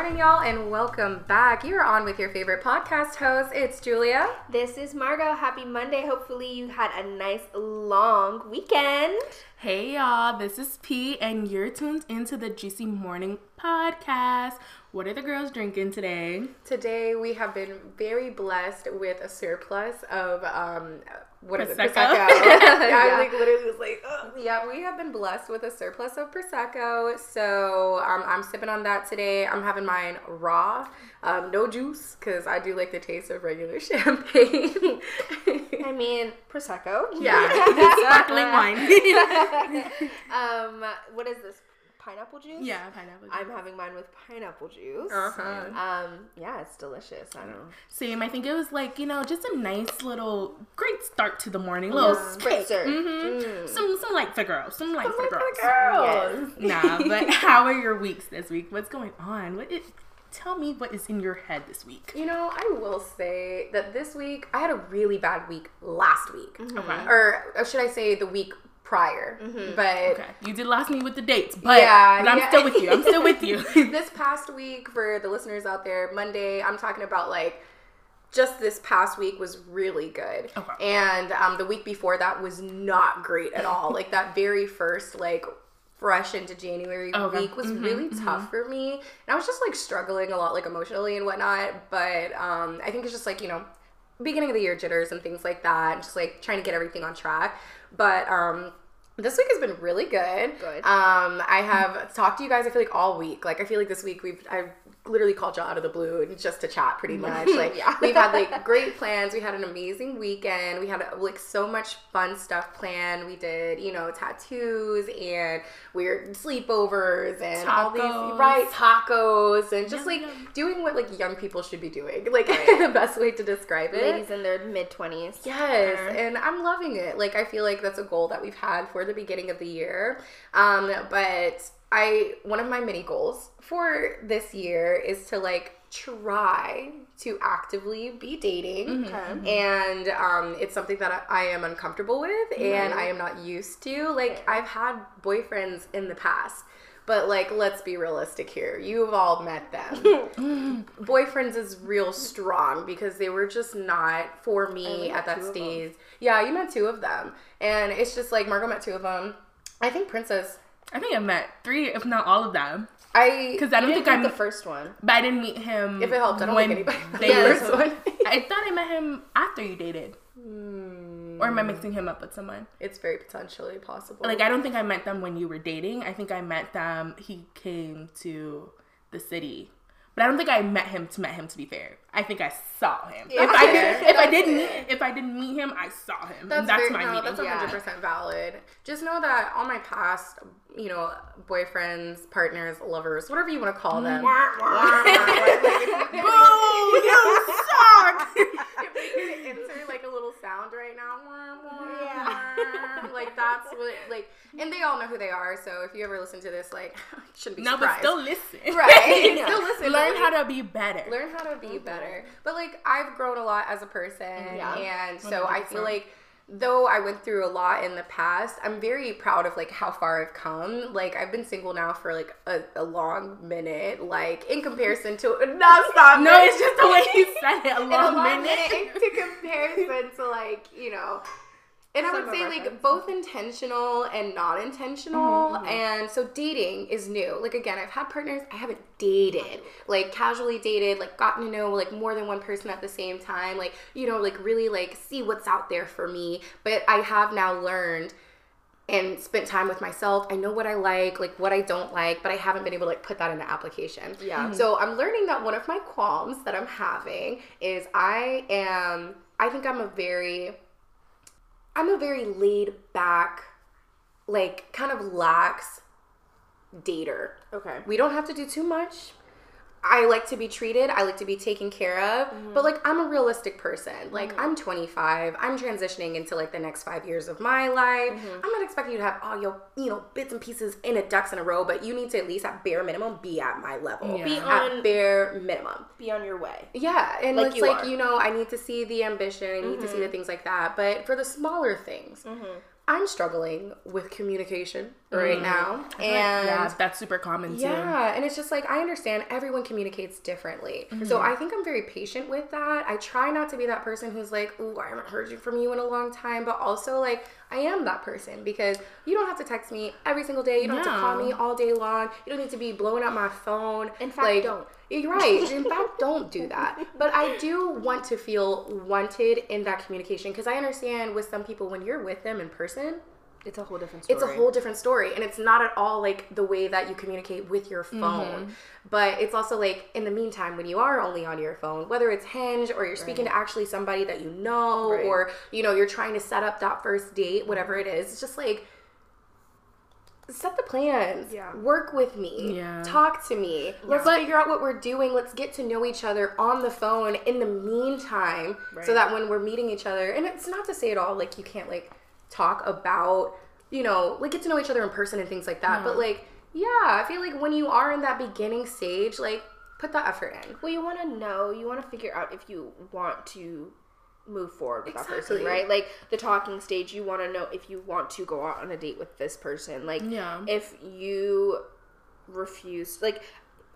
morning, y'all, and welcome back. You're on with your favorite podcast host. It's Julia. This is Margot. Happy Monday. Hopefully, you had a nice long weekend. Hey y'all, this is P, and you're tuned into the Juicy Morning Podcast. What are the girls drinking today? Today, we have been very blessed with a surplus of um, what is it? Prosecco. Prosecco. I like literally was like, Ugh. yeah, we have been blessed with a surplus of prosecco. So um, I'm sipping on that today. I'm having mine raw, um, no juice, because I do like the taste of regular champagne. I mean, Prosecco. yeah, Sparkling wine. um, what is this? Pineapple juice? yeah, pineapple. juice. I'm having mine with pineapple juice. Uh-huh. Um, yeah, it's delicious. I don't know. Same. I think it was like you know just a nice little great start to the morning. Little cake. Spritzer. hmm Mm. Some some light for girls. Some light for light girls. for girls. Yes. Nah, but how are your weeks this week? What's going on? What is? Tell me what is in your head this week. You know, I will say that this week I had a really bad week last week, Okay. or, or should I say the week prior? But Okay, you did last me with the dates, but, Yeah, but I'm yeah. still with you. I'm still with you. this past week for the listeners out there, Monday, I'm talking about like just this past week was really good. Okay. And um, the week before that was not great at all. like that very first like fresh into January Okay. week was really tough for me. And I was just like struggling a lot like emotionally and whatnot. But um, I think it's just like, you know, beginning of the year jitters and things like that. Just like trying to get everything on track. But um this week has been really good. Good. Um, I have talked to you guys. I feel like all week. Like I feel like this week we've I've literally called y'all out of the blue and just to chat pretty much. Like Yeah. we've had like great plans. We had an amazing weekend. We had like so much fun stuff planned. We did you know tattoos and weird sleepovers and all these right tacos and just Yum, like yum. doing what like young people should be doing. Like the best way to describe it. Ladies in their mid 20s. Yes, and I'm loving it. Like I feel like that's a goal that we've had for the beginning of the year. Um, but I one of my mini goals for this year is to like try to actively be dating. Okay. And um, it's something that I, I am uncomfortable with and I am not used to. Like, I've had boyfriends in the past, but like, let's be realistic here. You've all met them. Boyfriends is real strong because they were just not for me at that two of them. stage. Yeah, you met two of them. And it's just like, Margot met two of them. I think Princess. I think I met three, if not all of them, I because I don't think I. meet the first one. but I didn't meet him. if it helped, I don't think anybody. They the were. I thought I met him after you dated, Hmm. Or am I mixing him up with someone? It's very potentially possible. Like I don't think I met them when you were dating. I think I met them. He came to the city, but I don't think I met him to met him. To be fair, I think I saw him. Yeah, if I did, if I didn't meet, if I didn't meet him, I saw him. That's, that's very, my no, meeting. that's 100% valid. Just know that all my past, you know, boyfriends, partners, lovers, whatever you want to call them. Boo! You suck. if we could insert like a little sound right now, like that's what, like, and they all know who they are. So if you ever listen to this, like, shouldn't be no, but still listen. right? Yeah. Still listen. Learn how like, to be better. learn how to be mm-hmm. better. But like I've grown a lot as a person, mm-hmm. Yeah. and so I feel like though I went through a lot in the past, I'm very proud of like how far I've come. Like I've been single now for like a, a long minute, like in comparison to no stop. No, it's just the way you said it. A in a long, long minute. minute to comparison to like you know. And I would say like friends. both intentional and not intentional. Mm-hmm, And so dating is new. Like again, I've had partners I haven't dated, like casually dated, like gotten to know like more than one person at the same time, like you know, like really like see what's out there for me. But I have now learned and spent time with myself. I know what I like, like what I don't like, but I haven't been able to like put that into application. Yeah. So I'm learning that one of my qualms that I'm having is I am I think I'm a very I'm a very laid back, like kind of lax dater. Okay. We don't have to do too much. I like to be treated. I like to be taken care of. Mm-hmm. But like I'm a realistic person. Like I'm 25. I'm transitioning into like the next five years of my life. Mm-hmm. I'm not expecting you to have all your you know bits and pieces in a ducks in a row. But you need to at least at bare minimum be at my level. Yeah. Be at on- bare minimum. Be on your way. Yeah, and Like it's you like are. Mm-hmm. you know, I need to see the ambition, I need to see the things like that. But for the smaller things, I'm struggling with communication right Mm. now, and yeah, that's super common too. yeah, and it's just like I understand everyone communicates differently. So I think I'm very patient with that. I try not to be that person who's like, "Ooh, I haven't heard you from you in a long time," but also like I am that person because you don't have to text me every single day. You don't have to call me all day long. You don't need to be blowing up my phone. In fact, like, don't. You're right. In fact, don't do that. But I do want to feel wanted in that communication because I understand with some people when you're with them in person, It's a whole different story. it's a whole different story and it's not at all like the way that you communicate with your mm-hmm. phone but it's also like in the meantime when you are only on your phone whether it's hinge or you're speaking to actually somebody that you know Right. or you know you're trying to set up that first date whatever it is it's just like set the plans. Yeah. work with me. Yeah. talk to me. Let's But- figure out what we're doing. Let's get to know each other on the phone in the meantime so that when we're meeting each other and it's not to say at all like you can't like talk about you know like get to know each other in person and things like that. But like yeah i feel like when you are in that beginning stage like put the effort in. Well, you want to know, you want to figure out if you want to move forward with that person, right? Like the talking stage, you want to know if you want to go out on a date with this person. Like, Yeah. if you refuse, like,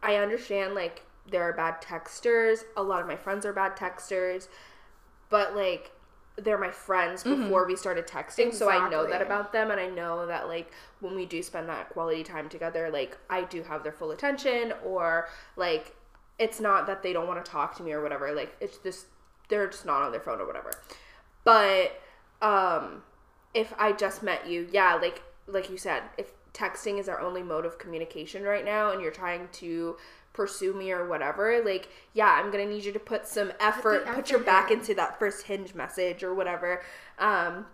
I understand, like, there are bad texters. A lot of my friends are bad texters, but like, they're my friends mm-hmm. before we started texting, so I know that about them, and I know that like when we do spend that quality time together, like I do have their full attention, or like it's not that they don't want to talk to me or whatever. Like it's just they're just not on their phone or whatever. But um, if I just met you, yeah, like like you said, if texting is our only mode of communication right now, and you're trying to pursue me or whatever, like yeah, I'm gonna need you to put some effort, put, your effort back into that first hinge message or whatever. Um,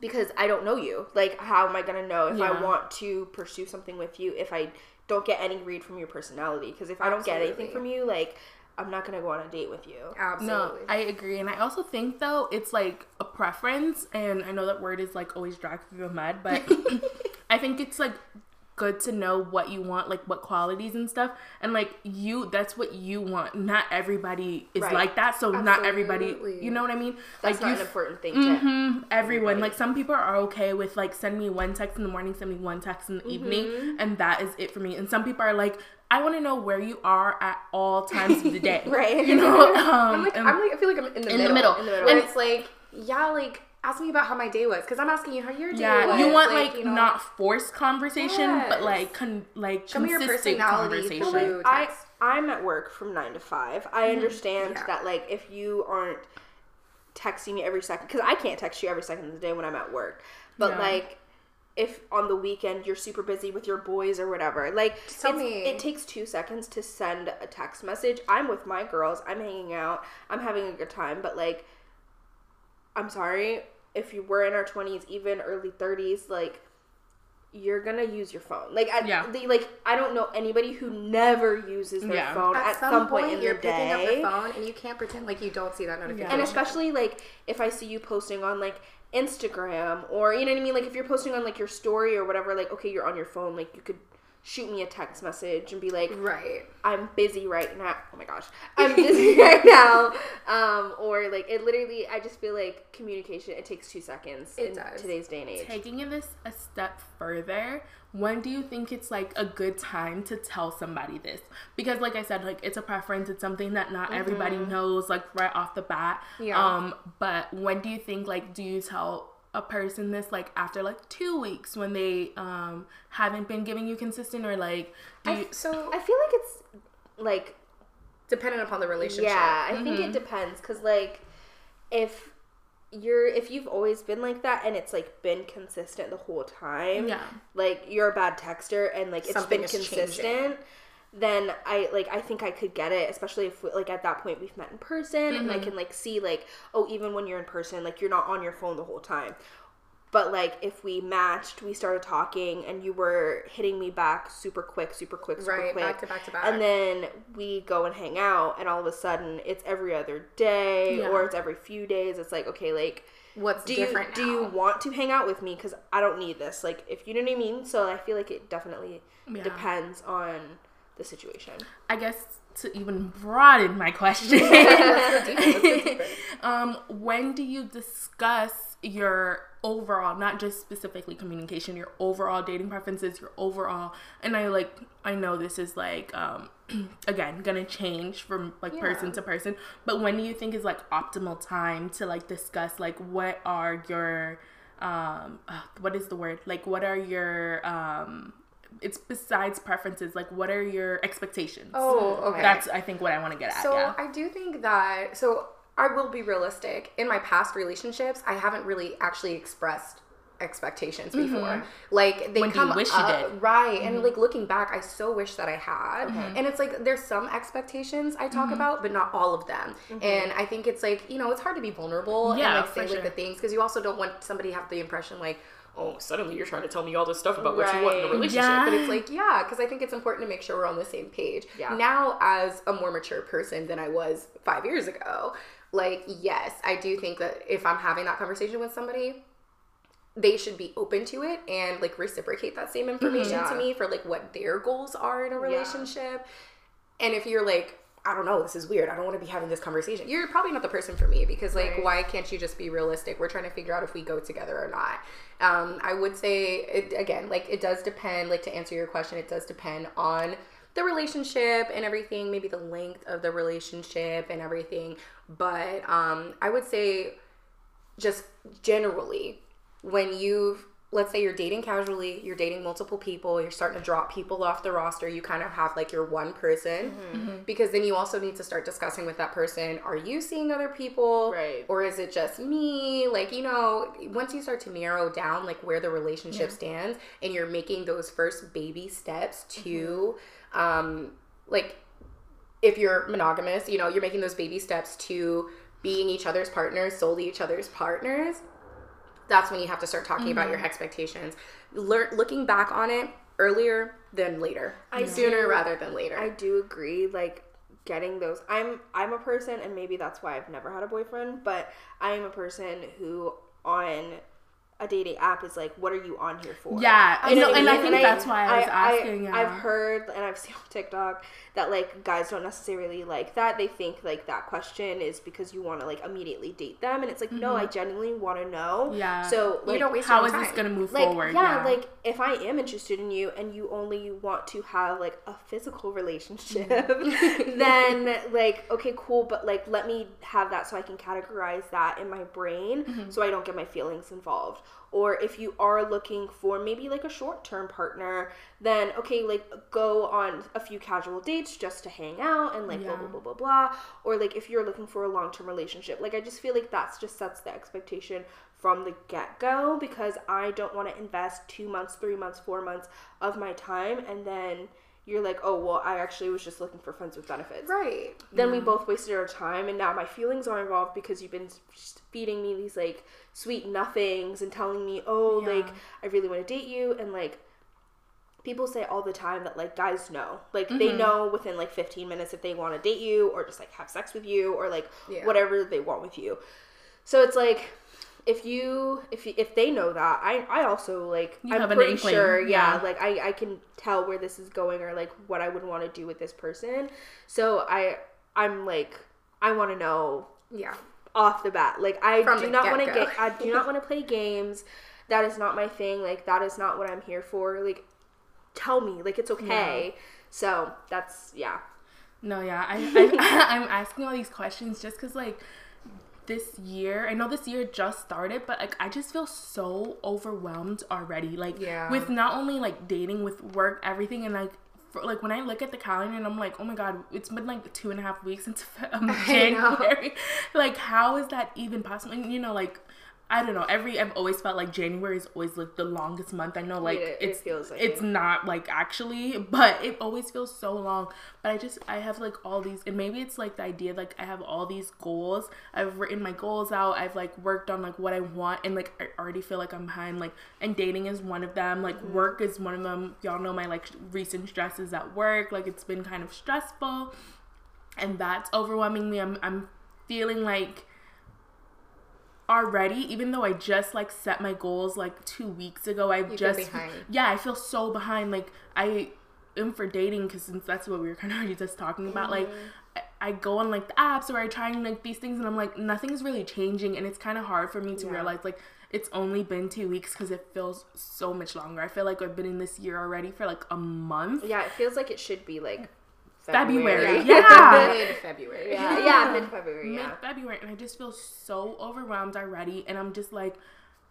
because I don't know you. Like, how am I gonna know if I want to pursue something with you if I don't get any read from your personality? Because if I don't get anything from you, like, I'm not gonna go on a date with you. No, absolutely I agree. And I also think though it's like a preference and I know that word is like always dragged through the mud, but I think it's like good to know what you want, like what qualities and stuff. And like you that's what you want. Not everybody is Right. like that. So not everybody you know what I mean? That's like not you an important thing to. Mhm, everyone like some people are okay with like send me one text in the morning send me one text in the evening and that is it for me and some people are like i want to know where you are at all times of the day Right. you know um, I'm like, and- I'm like, I feel like I'm in the In the middle. middle. In the middle. And it's like, yeah, like, ask me about how my day was. Because I'm asking you how your day yeah was. you want like, you know, not forced conversation but like con- like Show me your consistent conversation through I I'm at work from nine to five. I understand Yeah. that like if you aren't texting me every second, because I can't text you every second of the day when I'm at work, but Yeah. like if on the weekend you're super busy with your boys or whatever, like tell me. it takes two seconds to send a text message. I'm with my girls. I'm hanging out. I'm having a good time, but like I'm sorry if you were in our 20s, even early 30s, like you're gonna use your phone. Like, I, Yeah. the, like I don't know anybody who never uses their Yeah. phone at, some, point, in you're the picking up day. the phone and you can't pretend like you don't see that notification. And especially like if I see you posting on like Instagram or you know what I mean, like if you're posting on like your story or whatever, like okay, you're on your phone, like you could shoot me a text message and be like, right. I'm busy right now. Oh my gosh, I'm busy right now. Um, or like it literally, I just feel like communication. It takes two seconds It in does. today's day and age. taking this a step further when do you think it's like a good time to tell somebody this because like i said like it's a preference it's something that not everybody knows like right off the bat Yeah. um but when do you think like do you tell a person this like after like two weeks when they um haven't been giving you consistent or like do you I, so I feel like it's like dependent upon the relationship. Yeah, I think it depends because like if you're if you've always been like that and it's like been consistent the whole time, Yeah. like you're a bad texter and like it's Something been consistent. changing. Then I like I think I could get it, especially if like at that point we've met in person and I Mm-hmm. can like see like oh even when you're in person like you're not on your phone the whole time. But like if we matched, we started talking and you were hitting me back super quick, super quick, super Right, quick. back to back to back. And then we go and hang out and all of a sudden it's every other day Yeah. or it's every few days. It's like, okay, like What's do you different do you want to hang out with me cuz I don't need this. Like if you know what I mean? So I feel like it definitely Yeah. depends on the situation. i guess to even broaden my question Let's go deeper, let's go deeper. um when do you discuss your overall not just specifically communication your overall dating preferences your overall and i like i know this is like um again gonna change from like person to person but when do you think is like optimal time to like discuss like what are your um uh, what is the word like what are your um it's besides preferences like what are your expectations Oh, okay. that's i think what i want to get at So yeah I do think that so I will be realistic. In my past relationships, I haven't really actually expressed expectations before. Like they Mm-hmm. When come wish you up, did? Mm-hmm. right? And like looking back, I so wish that I had. And it's like there's some expectations I Mm-hmm. talk about, but not all of them. And I think it's like you know it's hard to be vulnerable Yeah, and like say like sure. the things because you also don't want somebody to have the impression like. Oh, suddenly you're trying to tell me all this stuff about what you want in a relationship. Yeah. But it's like, yeah, because I think it's important to make sure we're on the same page. Yeah. Now, as a more mature person than I was five years ago, like, yes, I do think that if I'm having that conversation with somebody, they should be open to it and like reciprocate that same information mm-hmm. Yeah. to me for like what their goals are in a relationship. And if you're like, I don't know, this is weird. I don't want to be having this conversation. You're probably not the person for me because like Right. why can't you just be realistic? We're trying to figure out if we go together or not. Um, I would say it, again, like it does depend. Like to answer your question, it does depend on the relationship and everything, maybe the length of the relationship and everything. But um, I would say just generally when you've let's say you're dating casually you're dating multiple people you're starting to drop people off the roster you kind of have like your one person. Mm-hmm. Mm-hmm. Because then you also need to start discussing with that person are you seeing other people? Right. or is it just me? Like you know once you start to narrow down like where the relationship stands and you're making those first baby steps to mm-hmm. um like if you're monogamous, you know, you're making those baby steps to being each other's partners, solely each other's partners. That's when you have to start talking about your mm-hmm. expectations. Learn looking back on it earlier than later. I sooner do- rather than later. I do agree. Like getting those. I'm I'm a person, and maybe that's why I've never had a boyfriend. But I am a person who on a dating app is like, what are you on here for? Yeah, You know and, what and I mean? think that's why I was asking. I, yeah. have heard and I've seen on TikTok that like guys don't necessarily like that. They think like that question is because you want to like immediately date them, and it's like no, I genuinely want to know. Mm-hmm. Yeah. So like, don't waste How your this gonna move like forward? yeah, like if I am interested in you and you only want to have like a physical relationship, then like okay, cool, but like let me have that so I can categorize that in my brain so I don't get my feelings involved. Or if you are looking for maybe like a short-term partner, then okay, like go on a few casual dates just to hang out and like blah Yeah. blah blah blah blah. Or like if you're looking for a long-term relationship, like I just feel like that's just sets the expectation from the get go because I don't want to invest two months, three months, four months of my time and then you're like, oh, well, I actually was just looking for friends with benefits. right. Then we both wasted our time and now my feelings are involved because you've been just feeding me these like sweet nothings and telling me, oh, Yeah. like, I really want to date you. And like, people say all the time that like guys know like they Mm-hmm. know within like 15 minutes if they want to date you or just like have sex with you or like Yeah. whatever they want with you so it's like if you if you, if they know that i i also like You i'm pretty sure yeah, yeah. like i i can tell where this is going or like what i would want to do with this person so i i'm like i want to know Yeah. Off the bat. Like I From do not want to get-go. I do not want to play games. That is not my thing. Like that is not what I'm here for. Like tell me. Like it's okay. So that's yeah. No, yeah, I, I I'm asking all these questions just because like this year, I know this year just started, but like I just feel so overwhelmed already. Like Yeah. with not only like dating, with work, everything, and like. For, like when I look at the calendar and I'm like, oh my god, it's been like two and a half weeks since um. January. like, how is that even possible? And, you know, like I don't know. Every I've always felt like January is always like the longest month. I know, like it- it it's feels like it's it. not like actually, but it always feels so long. But I just I have like all these, and maybe it's like the idea like I have all these goals. I've written my goals out. I've like worked on like what I want, and like I already feel like I'm behind. Like and dating is one of them. Like Mm-hmm. work is one of them. Y'all know my like recent stresses at work. Like it's been kind of stressful, and that's overwhelming me. I'm I'm feeling like already even though i just like set my goals like two weeks ago i feel just behind. yeah i feel so behind like i am for dating because since that's what we were kind of already just talking about like mm-hmm. I, I go on like the apps or I try and like these things and I'm like nothing's really changing and it's kind of hard for me to Yeah. realize like it's only been two weeks because it feels so much longer. I feel like I've been in this year already for like a month. Yeah, it feels like it should be like February. February. Yeah. Mid February. Yeah, yeah, mid February. Mid February. and I just feel so overwhelmed already. And I'm just like,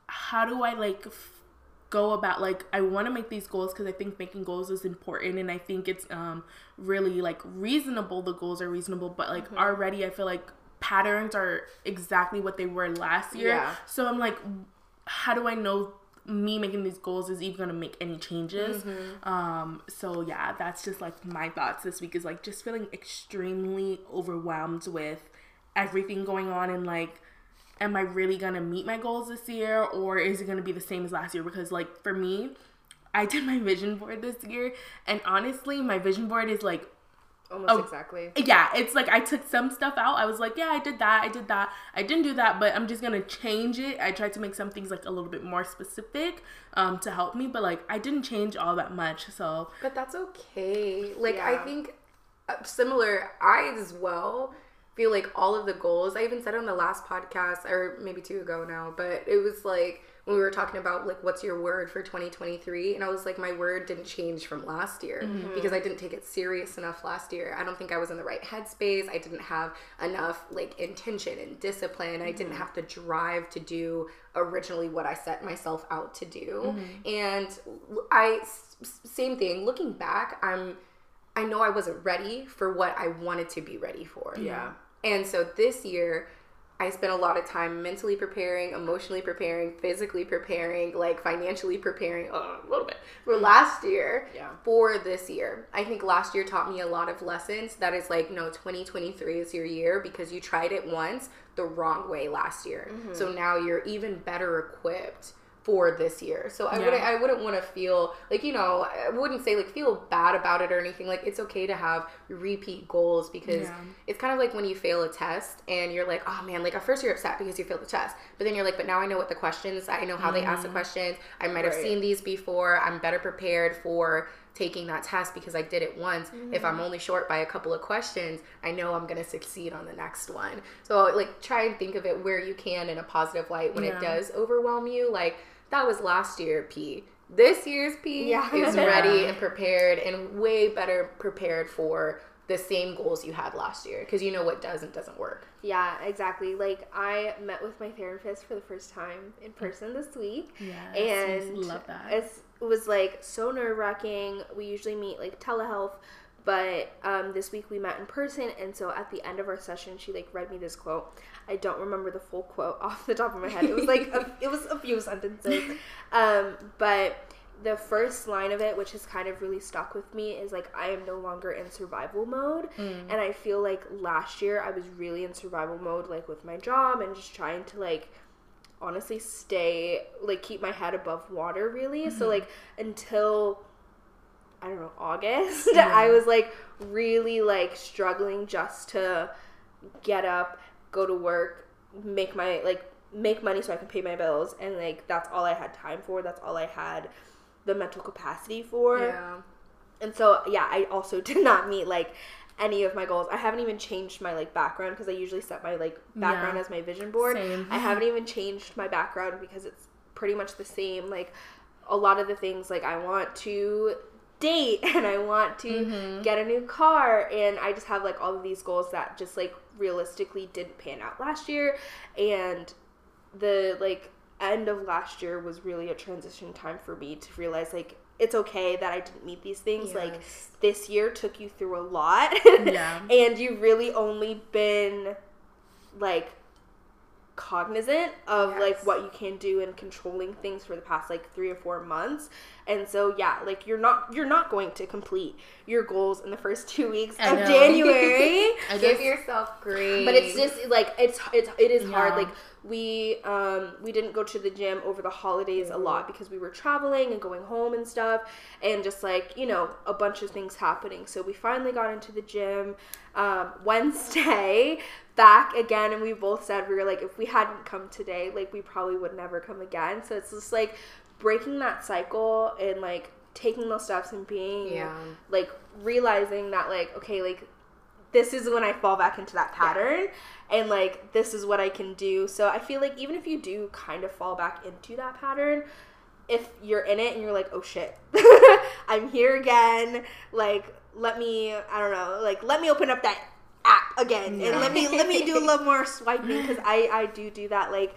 how do I like f- go about like I want to make these goals because I think making goals is important, and I think it's um really like reasonable. The goals are reasonable, but like Mm-hmm. already I feel like patterns are exactly what they were last year. Yeah. So I'm like, how do I know? Me making these goals is even gonna make any changes Mm-hmm. um so yeah that's just like my thoughts this week is like just feeling extremely overwhelmed with everything going on and like am i really gonna meet my goals this year or is it gonna be the same as last year because like for me i did my vision board this year and honestly my vision board is like Almost Oh. exactly. yeah, it's like I took some stuff out. I was like, yeah, I did that, I did that. I didn't do that, but I'm just gonna change it. I tried to make some things like a little bit more specific um, to help me, but like I didn't change all that much. So But that's okay. Like I think uh, similar. I as well feel like all of the goals. I even said on the last podcast, or maybe two ago now, but it was like when we were talking about like what's your word for 2023, and I was like, my word didn't change from last year mm-hmm. because I didn't take it serious enough last year. I don't think I was in the right headspace. I didn't have enough like intention and discipline. I didn't mm-hmm. have to drive to do originally what I set myself out to do. Mm-hmm. And i same thing. Looking back, I'm I know I wasn't ready for what I wanted to be ready for. Yeah. And so this year, I spent a lot of time mentally preparing, emotionally preparing, physically preparing, like financially preparing uh, a little bit for last year Yeah. for this year. I think last year taught me a lot of lessons. That is like, no, 2023 is your year because you tried it once the wrong way last year. So now you're even better equipped for this year. So I Yeah. wouldn't I wouldn't want to feel like, you know, I wouldn't say like feel bad about it or anything. Like it's okay to have repeat goals because Yeah. it's kind of like when you fail a test and you're like, oh man, like at first you're upset because you failed the test, but then you're like, but now I know what the questions, I know how they ask the mm-hmm. questions. I might have Right. seen these before. I'm better prepared for taking that test because I did it once. If I'm mm-hmm. only short by a couple of questions, I know I'm going to succeed on the next one. So like try and think of it where you can in a positive light when it does overwhelm you. Like that was last year P. This year's P Yeah. is ready and prepared and way better prepared for the same goals you had last year because you know what does and doesn't work. Yeah, exactly. Like I met with my therapist for the first time in person this week. Yes, and love that. It was like so nerve wracking. We usually meet like telehealth, but um, this week we met in person, and so at the end of our session, she like read me this quote. I don't remember the full quote off the top of my head. It was like a, it was a few sentences, um, but the first line of it, which has kind of really stuck with me, is like I am no longer in survival mode, and I feel like last year I was really in survival mode, like with my job and just trying to like honestly stay like keep my head above water really. So like until i don't know august i was like really like struggling just to get up go to work make my like make money so i can pay my bills and like that's all i had time for that's all i had the mental capacity for Yeah. and so yeah, I also did not meet like any of my goals. I haven't even changed my like background because I usually set my like background Yeah. as my vision board. Same. I haven't even changed my background because it's pretty much the same. Like a lot of the things like I want to date and I want to Mm-hmm. get a new car and I just have like all of these goals that just like realistically didn't pan out last year and the like end of last year was really a transition time for me to realize like it's okay that I didn't meet these things. Like this year took you through a lot. Yeah. and you've really only been like cognizant of like what you can do and controlling things for the past like 3 or 4 months. And so yeah, like you're not you're not going to complete your goals in the first 2 weeks I of know. January. Give just- yourself grace. But it's just like it's it's it is hard. Like we um we didn't go to the gym over the holidays a lot because we were traveling and going home and stuff and just like you know a bunch of things happening. So we finally got into the gym um, Wednesday back again and we both said we were like if we hadn't come today like we probably would never come again. So it's just like breaking that cycle and like taking those steps and being Yeah. like realizing that like okay like this is when I fall back into that pattern and like this is what I can do. So I feel like even if you do kind of fall back into that pattern, if you're in it and you're like, "Oh shit. I'm here again." Like let me I don't know, like let me open up that app again and let me let me do a little more swiping cuz I I do do that like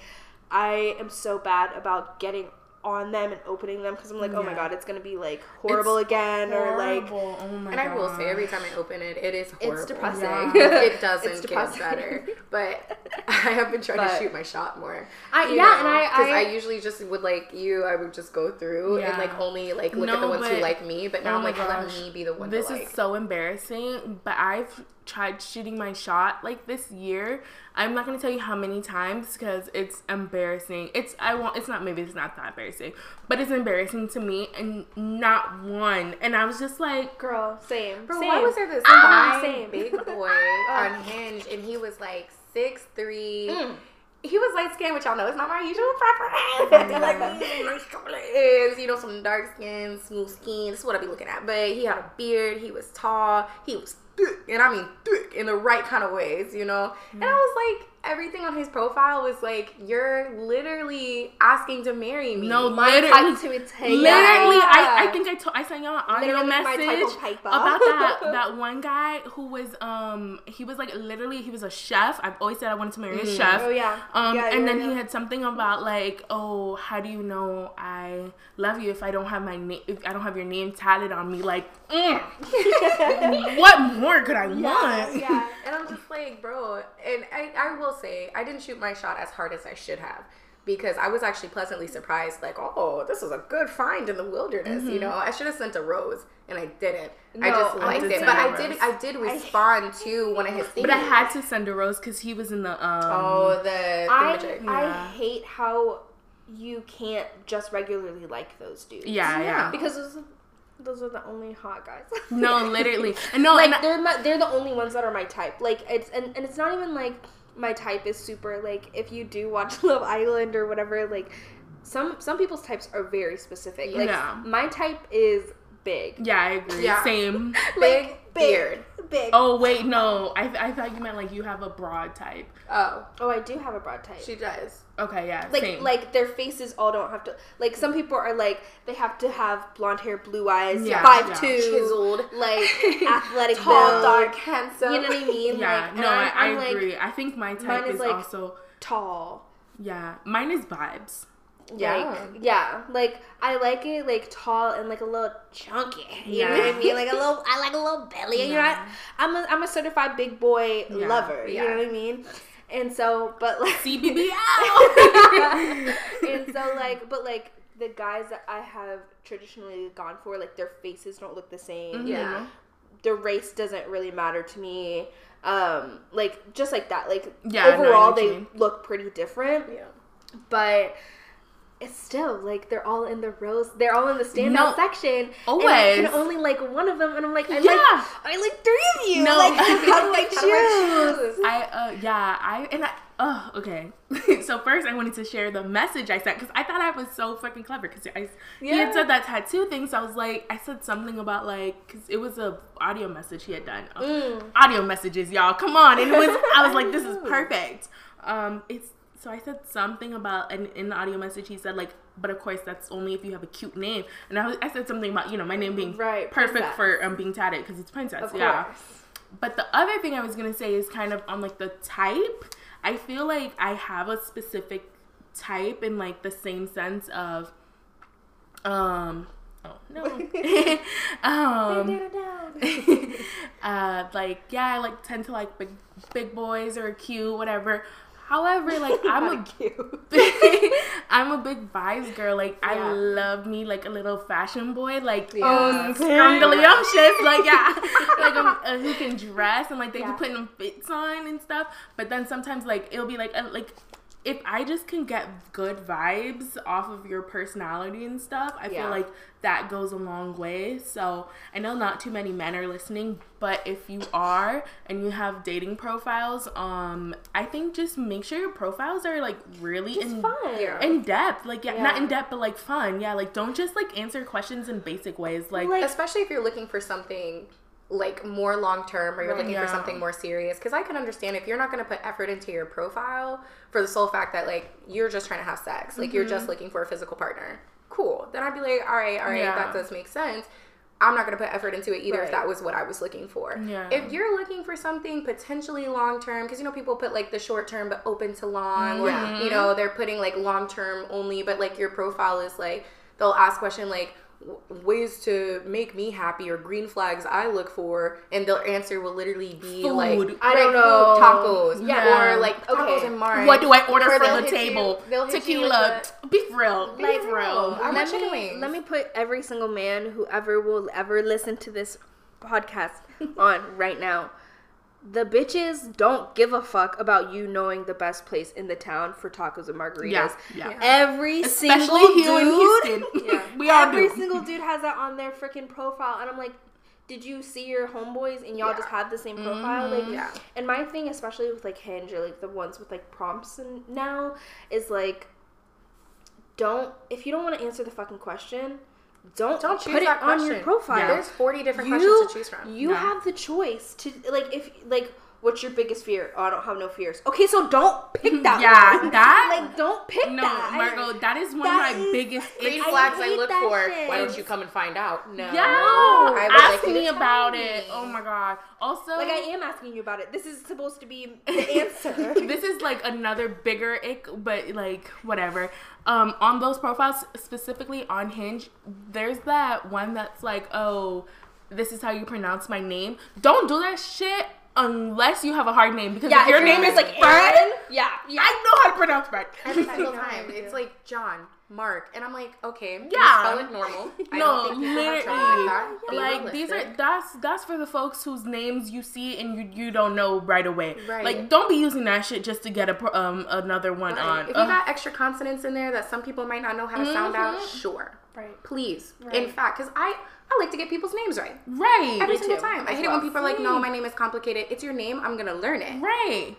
I am so bad about getting on them and opening them because I'm like, oh my god, it's gonna be like horrible again or like oh my And I will say, every time I open it, it is horrible. it's depressing. Yeah. it doesn't It's get better. But I have been trying to shoot my shot more. I- yeah, and I- because I, I- usually just would like you, I would just go through and like only like look at the ones who like me. But now oh I'm my like, let me be the one This to is like. so embarrassing, but I've tried shooting my shot like this year. I'm not gonna tell you how many times because it's embarrassing. It's I want. It's not maybe it's not that embarrassing, but it's embarrassing to me and not one. And I was just like, girl, same. Bro, same. why was there this Ah, fine same. big boy on Hinge and he was like six three. Mm. He was light skinned, which y'all know is not my usual preference. Like my shoulders, you know, some dark skin, smooth skin. This is what I be looking at. But he had a beard. He was tall. He was thick, and I mean thick in the right kind of ways, you know. And I mm-hmm. was like, everything on his profile was like, you're literally asking to marry me. no, My literally, to literally. I, I think I told I sent y'all an audio message type of paper. about that that one guy who was um he was like literally he was a chef. I've always said I wanted to marry a chef. Oh, yeah. Um, Yeah, and yeah, then yeah. he had something about like, oh, how do you know I love you if I don't have my name if I don't have your name tatted on me? Like, mm. what more could I want? yeah. And I'm just like, bro, and I, I will say, I didn't shoot my shot as hard as I should have. Because I was actually pleasantly surprised, like, oh, this was a good find in the wilderness. You know, I should have sent a rose, and I didn't. I just I liked did it, but I did. I did respond to one of his things. But I had to send a rose because he was in the um. Oh, the I, thingamajig. I hate how you can't just regularly like those dudes. yeah, yeah. Because those, those are the only hot guys. No, literally. And no, like and I- they're my, they're the only ones that are my type. Like it's and, and it's not even like my type is super like if you do watch Love Island or whatever like some some people's types are very specific. Like Yeah. my type is big. yeah, I agree. Yeah. Same. big Like, beard. Big. Oh wait, no. I, I thought you meant like you have a broad type. Oh, Oh, I do have a broad type. she does. Okay, yeah. like same. like their faces all don't have to like some people are like they have to have blonde hair, blue eyes, Yeah, five yeah. two, Chiseled. like athletic Tall, build, dark, handsome. You know what I mean? yeah, like, no, I, I'm, I I'm, like, agree. I think my type mine is, is, like- also tall. yeah. Mine is vibes. Yeah. Like yeah, like I like it like tall and like a little chunky. You know what I mean? Like a little, I like a little belly. You know, Yeah. I'm a I'm a certified big boy Yeah. lover. You know what I mean? And so, but like CBBL. and so like but like the guys that I have traditionally gone for like their faces don't look the same Yeah. the race doesn't really matter to me um like just like that like Yeah, no, I know overall they mean. look pretty different Yeah. but it's still like they're all in the rows they're all in the standout No, section. and I always. can only like one of them and I'm like I Yeah. like I like three of you. No. like how do I How do I choose? I uh yeah I and I oh okay. So first I wanted to share the message I sent because I thought I was so freaking clever because I he had said that tattoo thing so I was like I said something about like because it was a audio message he had done. Mm. audio messages y'all come on. And it was I was like this is perfect. Um it's so I said something about and in the audio message he said like but of course that's only if you have a cute name and I, was, I said something about you know my name being Right, perfect princess. for um, being tatted because it's princess of yeah course but the other thing I was gonna say is kind of on like the type. I feel like I have a specific type in like the same sense of um oh no um uh like yeah I like tend to like big big boys or cute whatever. However, like I'm a big, I'm a big vibes girl. Like I love me like a little fashion boy. Like Yeah. um, scrumdiddlyumptious. Like yeah, like um, uh, who can dress and like they Yeah. can put them fits on and stuff. But then sometimes like it'll be like uh, like if I just can get good vibes off of your personality and stuff, I Yeah. feel like that goes a long way. So I know not too many men are listening, but if you are and you have dating profiles, um, I think just make sure your profiles are like really it's in fun in depth. Like yeah, not in depth, but like fun. Yeah, like don't just like answer questions in basic ways. Like, Like- Especially if you're looking for something like more long term or you're looking Yeah. for something more serious because i can understand if you're not going to put effort into your profile for the sole fact that like you're just trying to have sex like you're just mm-hmm. looking for a physical partner cool then i'd be like all right all right Yeah. that does make sense i'm not going to put effort into it either Right. if that was what i was looking for Yeah. if you're looking for something potentially long term because you know people put like the short term but open to long or Yeah. you know they're putting like long term only but like your profile is like they'll ask question like ways to make me happy or green flags I look for, and their answer will literally be Food. like I don't know. tacos, Yeah. or like tacos Okay. and Mars. What do I order Or for they'll the table? you Tequila. the- Beef real. Beef Like, real. Let me, wings. Let me put every single man who ever will ever listen to this podcast on right now. The bitches don't give a fuck about you knowing the best place in the town for tacos and margaritas. Yeah, yeah. Every Especially single dude, yeah, We all every do. single dude has that on their freaking profile, and I'm like, did you see your homeboys and y'all Yeah. just have the same mm-hmm. profile? Like, Yeah. and my thing, especially with like Hinge or like the ones with like prompts and now, is like, don't if you don't want to answer the fucking question, don't Don't choose put it on question. your profile. Yeah. There's 40 different You, questions to choose from. you Yeah. have the choice to like if like. What's your biggest fear? Oh, I don't have no fears. Okay, so don't pick that. Yeah, one. that- like don't pick No, that. No, Margot, that is one That of my is biggest Green flags I, hate look for. shit. Why don't you come and find out? No. Yeah, I would like ask you me to tell about me. it. Oh my god. Also, Like I am asking you about it. This is supposed to be the answer. this is like another bigger ick, but like whatever. Um, on those profiles, specifically on Hinge, there's that one that's like, oh, this is how you pronounce my name. Don't do that shit unless you have a hard name because yeah, if your if name is like Aaron, Aaron, yeah, yeah. I know how to pronounce Brad. Every single time. It's like John, Mark. And I'm like, okay. Yeah. Spell it normal. I No, don't think people have trouble that. Like these are that's that's for the folks whose names you see and you you don't know right away. Right. Like don't be using that shit just to get a um another one Right. on. If you Ugh. got extra consonants in there that some people might not know how to sound out, Mhm. sure. Right. Please. In fact, because I, I like to get people's names right. right. Every single too, time. I hate it when people are like, no, my name is complicated. It's your name. I'm going to learn it. right.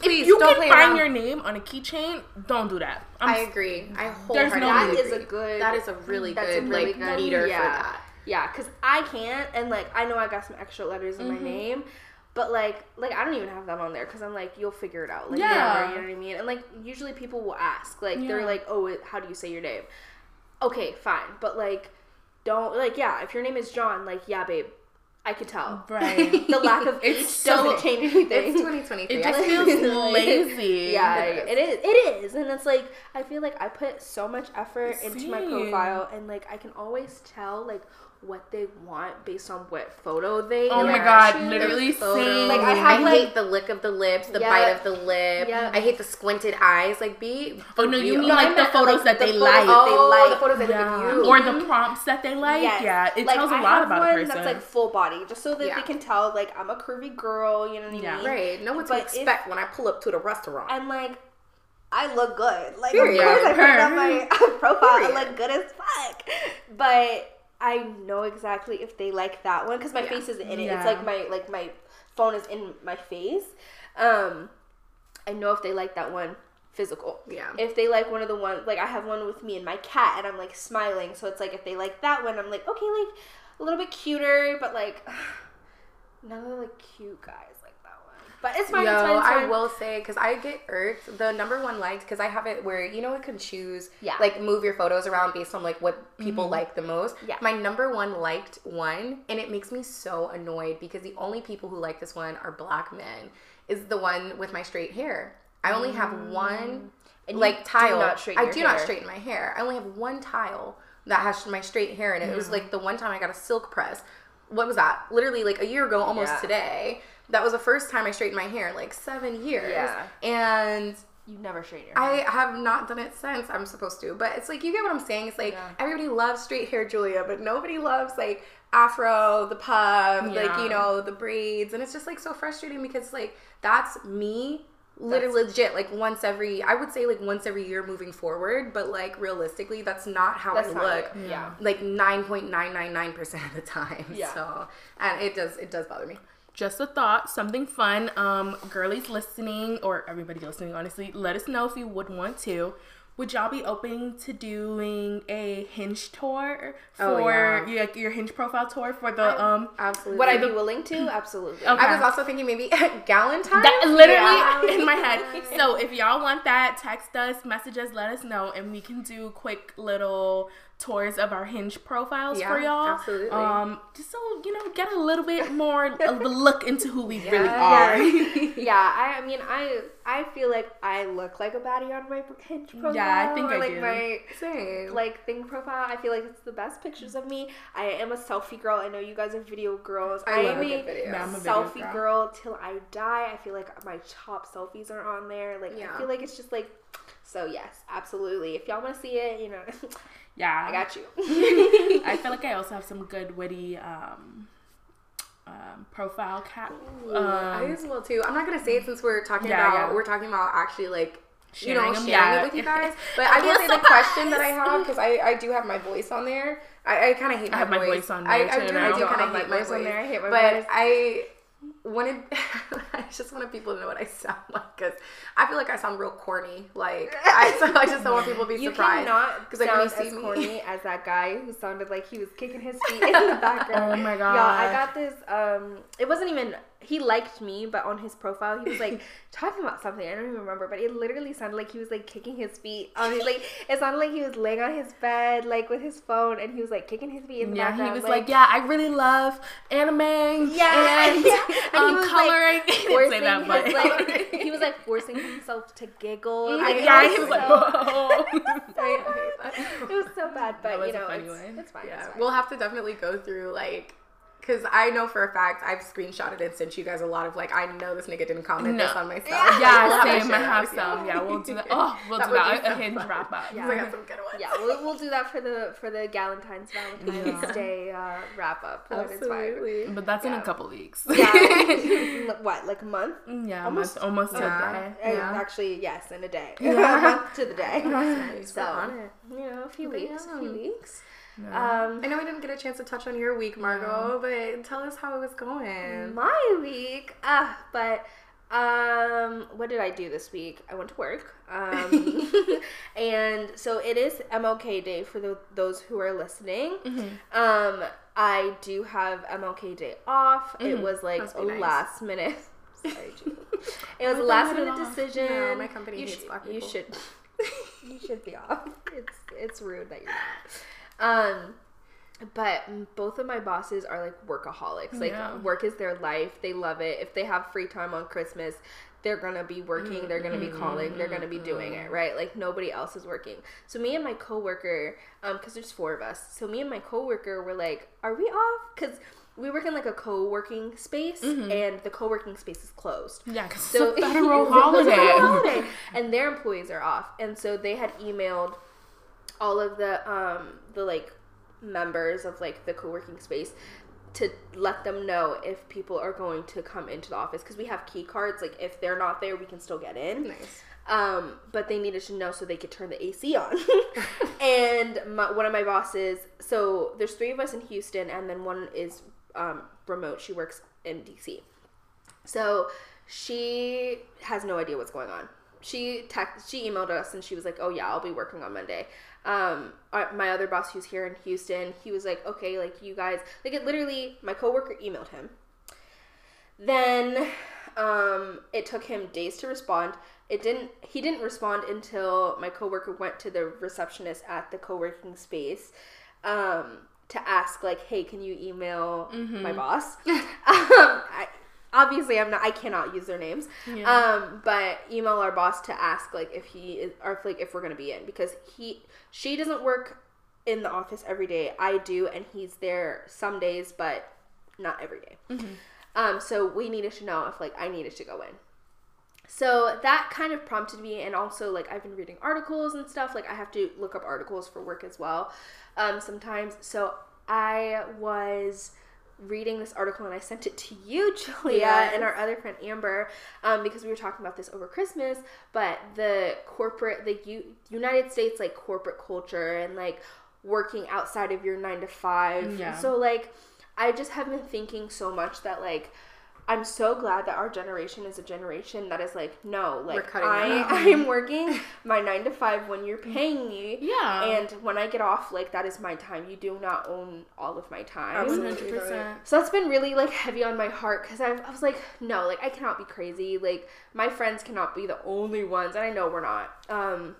Please if you don't can find around. your name on a keychain, don't do that. I'm I agree. I There's no wholeheartedly That is a good. That is a really that's a really like good- meter yeah. for that. Yeah, because I can't, and like I know I got some extra letters in my Mm-hmm. name, but like like I don't even have that on there because I'm like you'll figure it out. Like Yeah. whatever, you know what I mean. And like usually people will ask, like they're like, oh, how do you say your name? Okay, fine, but like don't like yeah. If your name is John, like yeah, babe, I could tell. Right. the lack of It's H so- doesn't change anything. It's 2023. It just I feels lazy. Yeah, It it is. It is, and it's like I feel like I put so much effort into my profile, and like I can always tell like what they want based on what photo they. Oh my God, choose. literally Photos. same. Like, I have, I like- hate the lick of the lips, the Yeah. bite of the lip. Yeah. I hate the squinted eyes. Like, be. Oh no, you real. mean No, like the photos like, that the they oh, photos like. that they oh, like. the photos that Yeah. they give you. Or the prompts that they like. Yes. Yeah, it Like, tells a I lot about one a person. That's like full body, just so that Yeah. they can tell like I'm a curvy girl. You know what I Yeah. mean? Right. Know what to But if- expect when I pull up to the restaurant. And like. I look good. Like Period. of course I put it on my profile. I look good as fuck. But I know exactly if they like that one because my Yeah. face is in it. Yeah. It's like my like my phone is in my face. Um, I know if they like that one physical. Yeah. If they like one of the ones like I have one with me and my cat and I'm like smiling, so it's like if they like that one, I'm like okay, like a little bit cuter, but like none of the like cute guys like that one. But it's fine. Yo, it's fine. It's I will say because I get irked. The number one liked because I have it where you know it can choose, Yeah. like move your photos around based on like what people mm-hmm. like the most. Yeah. My number one liked one, and it makes me so annoyed because the only people who like this one are black men. Is the one with my straight hair. I only have mm. one And like do tile. straighten I do not straighten my hair. I only have one tile that has my straight hair in it. It was mm-hmm. like the one time I got a silk press. What was that? Literally like a year ago, almost Yeah. today. That was the first time I straightened my hair in like seven years. Yeah. And You never straightened your hair. I have not done it since I'm supposed to. But it's like you get what I'm saying. It's like Yeah. everybody loves straight hair, Julia, but nobody loves like afro, the puff, like you know, the braids. And it's just like so frustrating because like that's me literally legit like once every I would say like once every year moving forward, but like realistically that's not how That's I look. Yeah. Like nine point nine nine nine percent of the time. Yeah. So and it does it does bother me. Just a thought, something fun. Um, girlies listening or everybody listening, honestly, let us know if you would want to. would y'all be open to doing a hinge tour Oh, for yeah. your, your hinge profile tour for the um Absolutely. Would I be willing to? Absolutely. Okay. I was also thinking maybe Galentine. that literally Yeah. in my head. So if y'all want that, text us, message us, let us know, and we can do quick little tours of our hinge profiles for y'all. absolutely. Um, just so you know, get a little bit more of the look into who we really are. yeah, I, I mean, I I feel like I look like a baddie on my hinge profile. Yeah, I think or I like do. my Same. like thing profile. I feel like it's the best pictures of me. I am a selfie girl. I know you guys are video girls. I love am a video. Yeah, a selfie girl. girl. till I die. I feel like my top selfies are on there. Like Yeah. I feel like it's just like so yes, absolutely. If y'all want to see it, you know, Yeah, I got you. I feel like I also have some good witty um, um, profile cap. I Um, as well too. I'm not gonna say it since we're talking Yeah, about yeah. we're talking about actually like you know Sharing sharing, yeah. it with you guys. But I will say the question that I have because I, I do have my voice on there. I, I kind of hate my I have my voice. voice on there, I do. I do I don't kind of hate my voice on there. I hate my but voice. But I wanted I just wanted people to know what I sound like because I feel like I sound real corny. Like I, so I just don't want people to be You surprised. cannot 'Cause, like, when sound you see as me- corny as that guy who sounded like he was kicking his feet in the background. Oh my god! Yeah, I got this. Um, it wasn't even. He liked me, but on his profile, he was like talking about something. I don't even remember, but it literally sounded like he was like kicking his feet on his like. It sounded like he was laying on his bed, like with his phone, and he was like kicking his feet in the yeah, background. he was like, "Yeah, I really love anime Yeah, and, yeah. And um, he was, like, coloring." say forcing that, but his, like, he was like forcing himself to giggle. I Like, yeah, he was like, so- "Whoa." I hate it was so bad, but you know, it's, it's fine. Yeah, it's fine. we'll have to definitely go through like, cause I know for a fact I've screenshotted and sent you guys a lot of like I know this nigga didn't comment No. this on myself. Yeah. yeah, We'll have to same. I have some. Yeah, we'll do that. Oh, we'll That do that. be A so hinge wrap up. I got some good ones. yeah, we'll, we'll do that for the for the Galentine's Valentine's Yeah. Day uh, wrap up. when it's fine. Absolutely. But that's in a couple weeks. Yeah, what like a month? yeah, Almost- almost, almost yeah. a day. Uh, Yeah. Actually, yes, in a day. Yeah. a month to the day. Nice. So, We're on it. you know, a few weeks, a few weeks. No. Um, I know we didn't get a chance to touch on your week, Margot, but tell us how it was going. my week, ah, but um, what did I do this week? I went to work, um, and so it is MLK Day for the, those who are listening. Mm-hmm. Um, I do have MLK Day off. It was like a nice. last minute. Sorry, It was a last minute off. decision. No, my company you hates should, black You should. you should be off. It's it's rude that you're not. Um, but both of my bosses are like workaholics. Like Yeah. work is their life. They love it. If they have free time on Christmas, they're gonna be working. They're gonna be calling. They're gonna be doing it. Right? Like nobody else is working. So me and my coworker, um, because there's four of us. So me and my coworker were like, "Are we off?" Because we work in like a co-working space, and the co-working space is closed. yeah, So it's a federal holiday. federal holiday. and their employees are off, and so they had emailed all of the um the like members of like the co-working space to let them know if people are going to come into the office because we have key cards like if they're not there we can still get in Nice. um, but they needed to know so they could turn the AC on. and my, one of my bosses, so there's three of us in Houston, and then one is um, remote. She works in DC. So she has no idea what's going on. She text, she emailed us, and she was like, "Oh yeah, I'll be working on Monday." Um, my other boss, who's here in Houston, he was like, "Okay, like you guys, like it literally." My coworker emailed him. Then um, it took him days to respond. It didn't. He didn't respond until my coworker went to the receptionist at the co-working space um, to ask, like, "Hey, can you email my boss?" um, I, obviously, I'm not. I cannot use their names. Yeah. Um, but email our boss to ask, like, if he is, or if, like, if we're gonna be in because he, she doesn't work in the office every day. I do, and he's there some days, but not every day. Um, so we needed to know if like I needed to go in. So that kind of prompted me, and also like I've been reading articles and stuff. Like I have to look up articles for work as well, um, sometimes. So I was reading this article and I sent it to you, Julia, Yes. and our other friend Amber, um, because we were talking about this over Christmas. But the corporate, the U- United States like corporate culture and like working outside of your nine to five. Yeah. So like I just have been thinking so much that like I'm so glad that our generation is a generation that is like, no, like I, I am working my nine to five when you're paying me. Yeah. And when I get off, like that is my time. You do not own all of my time. Hundred percent. So that's been really like heavy on my heart because I, I was like, no, like I cannot be crazy. Like my friends cannot be the only ones, and I know we're not. Um,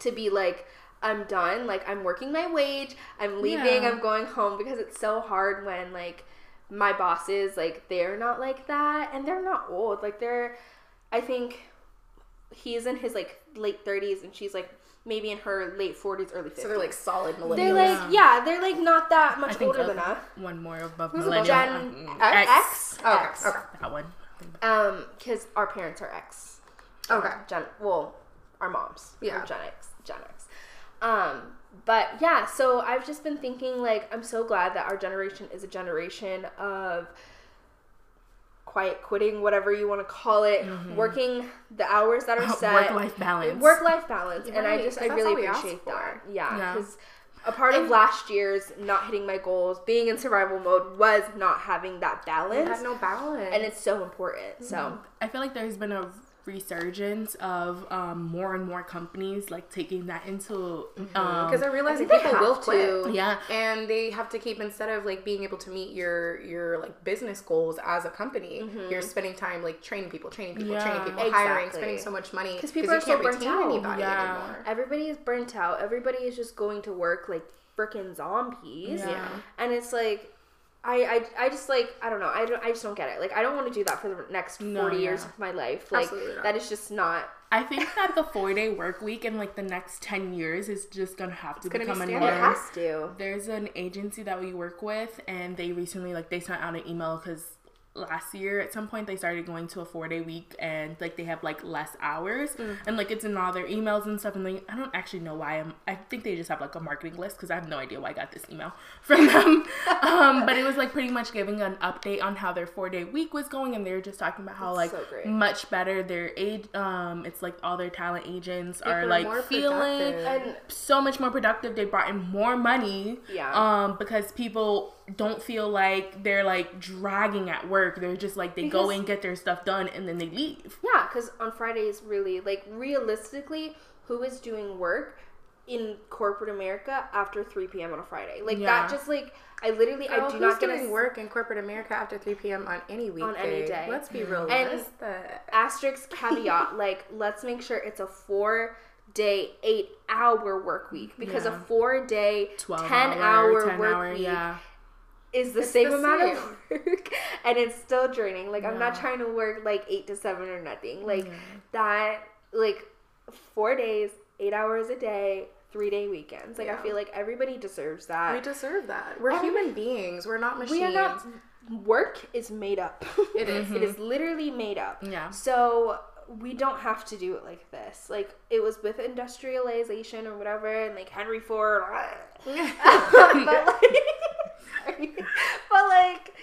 to be like, I'm done. Like I'm working my wage. I'm leaving. Yeah. I'm going home because it's so hard when like my bosses like they're not like that, and they're not old. Like they're, I think, he's in his like late 30s, and she's like maybe in her late 40s, early 50s. So they're like solid millennials. They're like, yeah, they're like not that I much think older uh, than us. one more above Who's millennial. Gen Mm, X. X. okay, X. okay, That one. Um, because our parents are X. okay. Gen. Well, our moms. Yeah. Are Gen X. Gen X. Um, but yeah. So I've just been thinking, like, I'm so glad that our generation is a generation of quiet quitting, whatever you want to call it, mm-hmm. working the hours that are set, Work life balance. work life balance, and I just I really all we asked appreciate that. Yeah, Yeah. because. A part of last year's not hitting my goals, being in survival mode, was not having that balance, have no balance. and it's so important. So mm-hmm. I feel like there's been a resurgence of um, more and more companies like taking that into um, because they're realizing think they people will have quit. to. Yeah. and they have to keep instead of like being able to meet your your like business goals as a company, you're spending time like training people, training people, training Yeah. people, hiring, spending so much money because people you are so can't burnt out. anybody Yeah. anymore. everybody is burnt out. Everybody is just going to work like freaking zombies. Yeah. And it's like I, I, I just like I don't know. I, don't, I just don't get it. Like I don't want to do that for the next No, 40 yeah. years of my life. Like that is just not I think that the four day work week in like the next ten years is just gonna have to be become a it norm. has to. There's an agency that we work with, and they recently like they sent out an email because last year at some point they started going to a four day week and like they have like less hours Mm. and like it's in all their emails and stuff and like I don't actually know why I'm I think they just have like a marketing list because I have no idea why I got this email from them um but it was like pretty much giving an update on how their four day week was going and they were just talking about how like so much better their age um it's like all their talent agents are are like feeling productive. and so much more productive. They brought in more money. Yeah. Um, because people don't feel like they're like dragging at work. They're just like they go and get their stuff done and then they leave. yeah because on Fridays really like realistically who is doing work in corporate America after 3 p.m. on a Friday like Yeah. that just like I literally I oh, do who's not get doing a work in corporate America after 3 p.m. on any weekday? On any day. Let's be real. And- asterisk caveat like let's make sure it's a four day eight hour work week because Yeah. a four day 12 10 hour, hour 10 work hour, week yeah. Is the It's same the amount same. of work and it's still draining like i'm not trying to work like eight to seven or nothing like that like four days eight hours a day three day weekends like i feel like everybody deserves that we deserve that. We're human beings. We're not machines. we are not work is made up It is. it mm-hmm. is literally made up Yeah. so we don't have to do it like this like it was with industrialization or whatever and like henry ford but like sorry. but like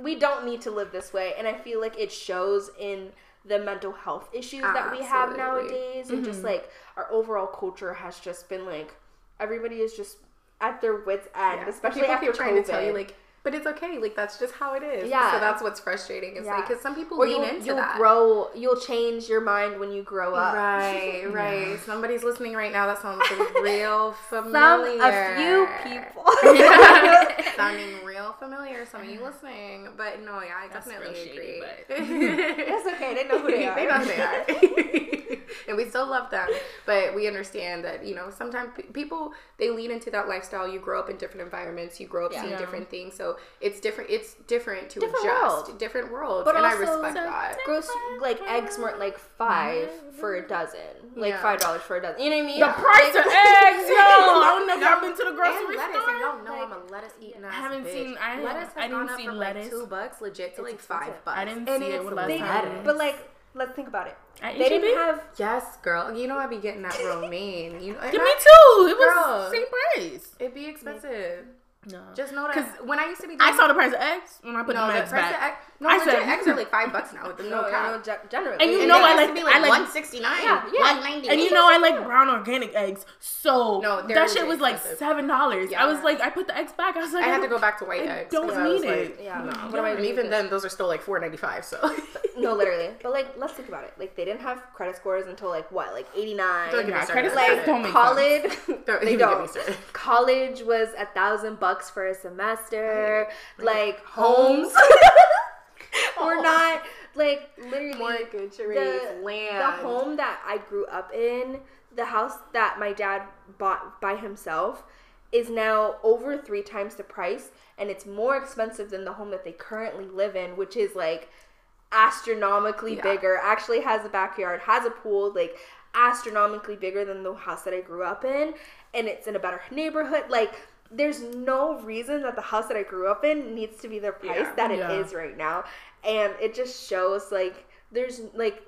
we don't need to live this way and i feel like it shows in the mental health issues that we have Absolutely. nowadays and just mm-hmm. like our overall culture has just been like everybody is just at their wits end Yeah. especially people after keep trying COVID. to tell you like, but it's okay. Like that's just how it is. Yeah. So that's what's frustrating. It's like because some people or lean you'll, into you'll that. grow you'll change your mind when you grow up Right, right. Somebody's listening right now. That sounds real familiar. some a few people sounding real familiar. Some of you listening, but no, yeah, I That's definitely real shady, agree. but- That's okay. They know who they are. they know who they are. and we still love them, but we understand that you know sometimes pe- people they lean into that lifestyle. You grow up in different environments. You grow up seeing Yeah. different things, so it's different. It's different to Different adjust. world. Different worlds, But and I respect So that. Gross like eggs weren't like five for a dozen, like Yeah. five dollars for a dozen. You know what I mean? The price of eggs, yo! I don't know if No, I've been to the And grocery lettuce, and store. y'all know Like, I'm a lettuce eating I haven't bitch. seen- I- lettuce has I didn't gone up see from lettuce. like two bucks, legit, to It's like five bucks. I didn't And see it it's when They, time. lettuce. but like, let's think about it. At They didn't H-E-B? have Yes, girl. You know I'd be getting that romaine. You know, Give me two. It was Girl. same price. It'd be expensive. No. Just know that when I used to be, I saw the price of eggs when I put no the price back. of egg, no, I legit, said- eggs are like five bucks now with the no, oh, No, no, generally. And you And know I like- to be I like, like- 169, Yeah, yeah. 190. And you know I like brown organic eggs, so No, that shit was like seven dollars. Yeah. I was like, I put the eggs back. I was like, I had to go back to white I eggs. don't I need like, it. Hmm, yeah. No. What am I And even then, those are still like four ninety five. So No, literally. But like, let's think about it. Like, they didn't have credit scores until like what, like eighty nine. Don't get me started credit on scores that. don't make college. They even get me don't. College was a thousand bucks for a semester. Like Homes. we're oh. not like literally Mortgage the, rates, land. the home that I grew up in, the house that my dad bought by himself, is now over three times the price, and it's more expensive than the home that they currently live in, which is like astronomically Yeah. bigger. Actually, has a backyard, has a pool, like astronomically bigger than the house that I grew up in, and it's in a better neighborhood. Like. There's no reason that the house that I grew up in needs to be the price Yeah. that it is Yeah. right now. And it just shows like there's like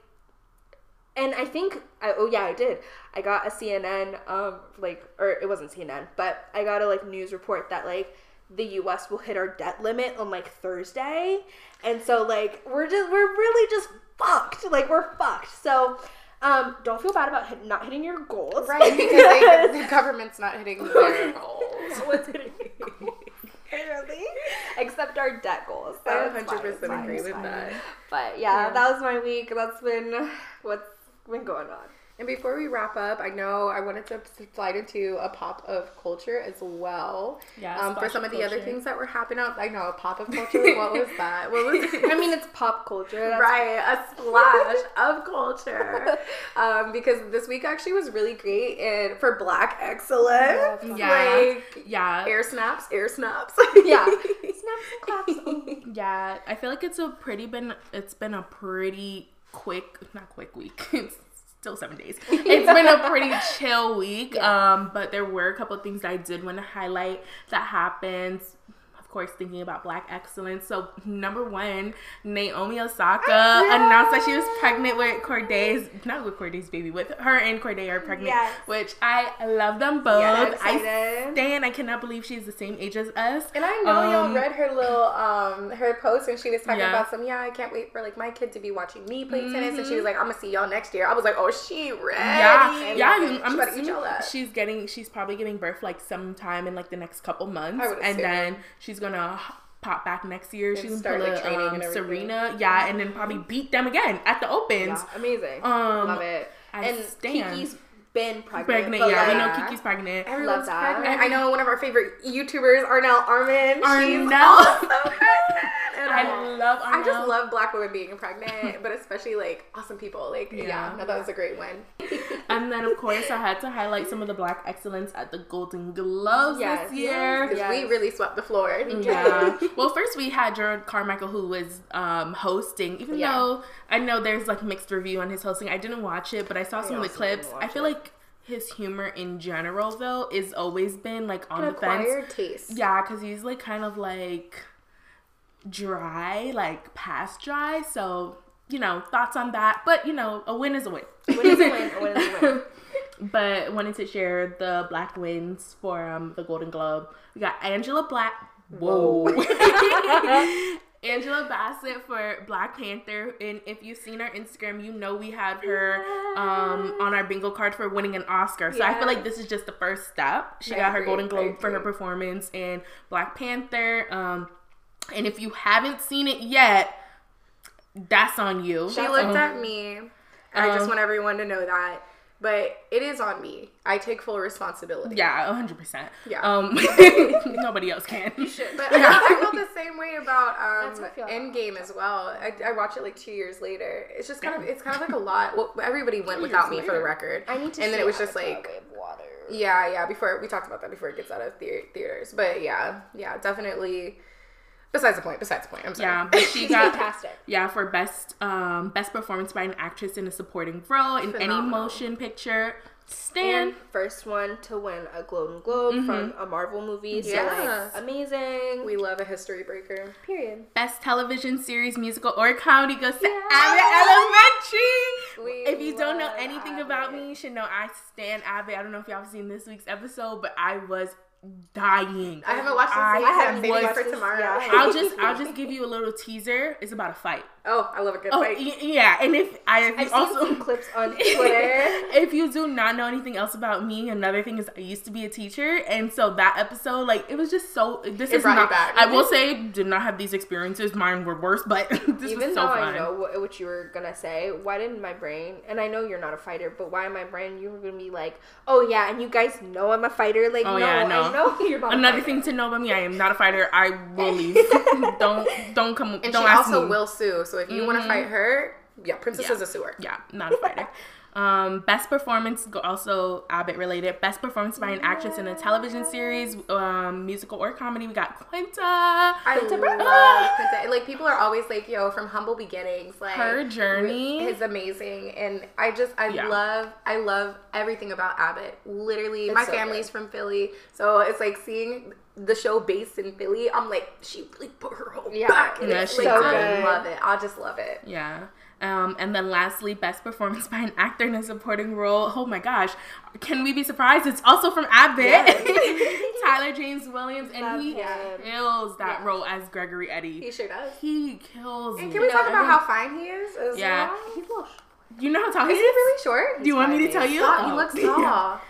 and I think I, oh yeah I did I got a CNN um like or it wasn't CNN but I got a like news report that like the US will hit our debt limit on like Thursday and so like we're just we're really just fucked like we're fucked so um don't feel bad about hit, not hitting your goals Right, because they, the government's not hitting their goals. What's hitting Literally, except our debt goals. So I it's 100% it's fine, agree with fine. that. But yeah, Yeah. that was my week. That's been what's been going on. And before we wrap up, I know I wanted to slide into a pop of culture as well. Yeah, Um, for some of the other things that were happening out, I know a pop of culture. What was that? What was? I mean, it's pop culture. Right, a splash of culture. Um, because this week actually was really great and for Black excellence. Yeah. Like Yeah, air snaps, air snaps. Yeah. Snaps and claps. Oh. yeah. I feel like it's a pretty been. It's been a pretty quick, not quick week. It's still seven days. It's been a pretty chill week. Um, but there were a couple of things that I did want to highlight that happened. Of course, thinking about Black excellence. So number one, Naomi Osaka announced that she was pregnant with Cordae's, not with Cordae's baby, with her and Corday are pregnant. Yes. Which I love them both. Yeah, I excited. stand. I cannot believe she's the same age as us. And I know Um, y'all read her little um her post when she was talking Yeah. about some yeah I can't wait for like my kid to be watching me play tennis and she was like I'm gonna see y'all next year. I was like oh she ready. Yeah, yeah. She you- I'm eat assuming she's getting. She's probably giving birth like sometime in like the next couple months, I and then she's gonna pop back next year. She's gonna start, pull like, training um, and. Serena, yeah, and then probably beat them again at the Opens. Yeah, amazing. Um, Love it. I and stand. Keke's been pregnant. Pregnant, but, yeah, we know like- Keke's pregnant. Everyone's Love that. pregnant. I know one of our favorite YouTubers, Arnell Armon. She's Arnell. also pregnant. And I love. I just love black women being pregnant, but especially like awesome people. Like, yeah, Yeah. no, that was a great one. And then of course I had to highlight some of the Black excellence at the Golden Globes Yes, this year. Because Yes. we really swept the floor. Yeah. well, first we had Jerrod Carmichael who was um, hosting. Even Yeah. though I know there's like mixed review on his hosting, I didn't watch it, but I saw some of the clips. I feel it. like his humor in general though is always been like on An the fence. taste. Yeah, because he's like kind of like dry, like past dry. So you know thoughts on that, but you know a win is a win. Win is a win. A win is a win. but wanted to share the black wins for um, the Golden Globe. We got Angela Black. Whoa. Angela Bassett for Black Panther, and if you've seen our Instagram, you know we had her um, on our bingo card for winning an Oscar. So I feel like this is just the first step. She I got her Golden Globe for her performance in Black Panther. Um, and if you haven't seen it yet, that's on you. She looked Um, at me, and I just um, want everyone to know that. But it is on me. I take full responsibility. Yeah, hundred percent. Yeah. Um, nobody else can. But I, I felt the same way about um, how I about Endgame as well. I, I watched it like two years later. It's just kind of it's kind of like a lot. Well, everybody went without me for the record. I need to. And then it was just like water. yeah, yeah. Before we talked about that before it gets out of thea- theaters, but yeah, yeah, definitely. Besides the point. Besides the point. I'm sorry. Yeah, but she got fantastic. yeah for best um best performance by an actress in a supporting role in any motion picture. And Stan. first one to win a Golden Globe from a Marvel movie. So Yes. like amazing. we love a history breaker. period. Best television series, musical, or comedy goes to Yes. Abbott Elementary. We if you don't know love anything about me, you should know I stand Abbott. I don't know if y'all have seen this week's episode, but I was dying. I haven't watched it I. I have it for tomorrow. yeah. I'll just I'll just give you a little teaser. It's about a fight. Oh, I love a good Oh fight. y- yeah, and if I if I've seen also some clips on Twitter. if you do not know anything else about me, another thing is I used to be a teacher, and so that episode, like, it was just so. This It is not. back. I will say, did not have these experiences. Mine were worse, but this Even was so though fun. I know what, what you were gonna say, why didn't my brain? And I know you're not a fighter, but why in my brain you were gonna be like, "Oh yeah," and you guys know I'm a fighter. Like, Oh, no, yeah, no. I know you're not. Another thing to know about me, I am not a fighter. I will leave. don't don't come. And don't she ask also me. will sue. So if you want to fight her, yeah, Princess Yeah. is a sewer. Yeah, not a fighter. Um, best performance, go- also Abbott related. Best performance by an actress in a television series, um, musical or comedy. We got Quinta. I Quinta love Quinta. Like people are always like, "Yo, from humble beginnings." Like Her journey. is amazing, and I just I Yeah. love I love everything about Abbott. Literally, It's my so family's good. from Philly, so it's like seeing the show based in Philly. I'm like, she really put her whole Yeah. back. in Yeah, it. like. I love it. I just love it. Yeah. Um, and then lastly, best performance by an actor in a supporting role. Oh my gosh, can we be surprised? It's also from Abbott. Tyler James Williams, and Love he him. kills that Yeah. role as Gregory Eddie. He sure does. He kills. And can we talk about how fine he is? As Yeah. well? He's a little. You know how tall he Is is? he really short? Do you want me to tell you? Stop, he Oh. looks tall.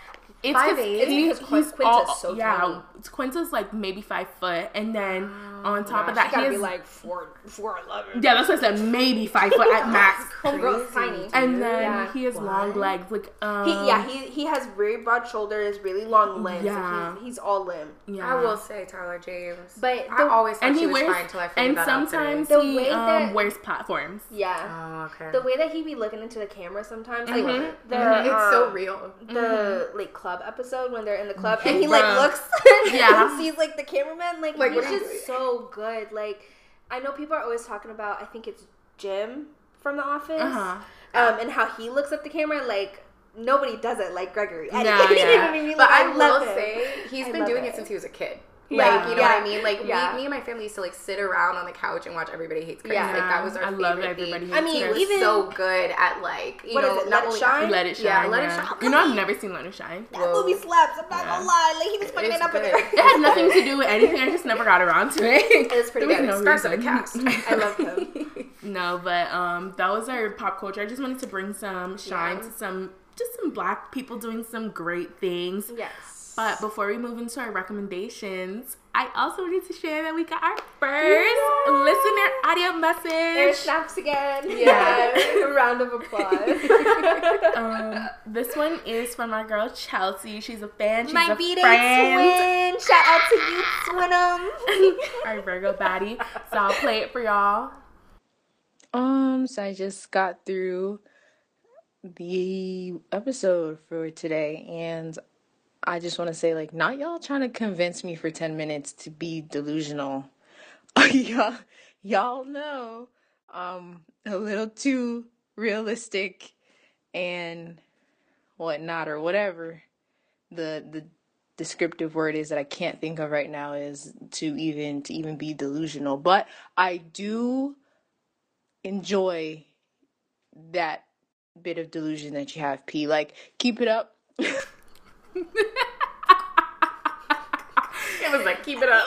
It's 5'8"? because It's because he's Quinta's all, so yeah. tiny. Quinta's like maybe five foot, and then on top gosh, of that, He gotta he be like four, four eleven. yeah. That's what I said. Maybe five foot at max. Homegirl's Crazy, tiny. dude. And then Yeah. he has long legs, like um, He, yeah, he he has very broad shoulders, really long limbs. Yeah. Yeah. He's, he's all limb. yeah. I will say Tyler James. But I always thought and she he was wears fine until I figured and that out today. sometimes The he way um, that- wears platforms. Yeah. Oh, okay. The way that he be looking into the camera sometimes, like Mhm. the Mhm. it's so um, real. the like club episode when they're in the club and he like looks Yeah. and sees like the cameraman like, Like, he's what are you just doing? So good like I know people are always talking about I think it's Jim from The Office Uh-huh. um and how he looks at the camera like nobody does it like Gregory I, Yeah, you know yeah. what I mean But like, I, will him. say he's I been doing it. it since he was a kid. Yeah. Like, you know what I mean? Like, Yeah. we, me and my family used to, like, sit around on the couch and watch Everybody Hates Chris. Yeah. Like, that was our I favorite love thing. Everybody I mean, Chris. even- so good at, like, you What know, is it, not Let It Shine? Let it shine. Yeah, Let It Shine. You know, I've never seen Let It Shine. that Whoa. movie slaps I'm not Yeah. gonna lie like he was fucking it up in there It has nothing to do with anything. I just never got around to it. it's pretty There was good no Stars of the cast. I love him No, but um, that was our pop culture. I just wanted to bring some shine Yeah. to some, just some black people doing some great things. yes But before we move into our recommendations, I also wanted to share that we got our first listener audio air message. snaps again Yes. round of applause Um, this one is from our girl Chelsea. She's a fan. She's My a B-Day friend. twin. Shout out to you, Twinum. our Virgo baddie. So I'll play it for y'all. Um, so I just got through the episode for today, and I just want to say, like, not y'all trying to convince me for 10 minutes to be delusional. y'all, y'all know, a little too realistic and whatnot, or whatever the, the, descriptive word is that I can't think of right now is to even to even be delusional but I do enjoy that bit of delusion that you have, P. Like, keep it up. It was like, keep it up.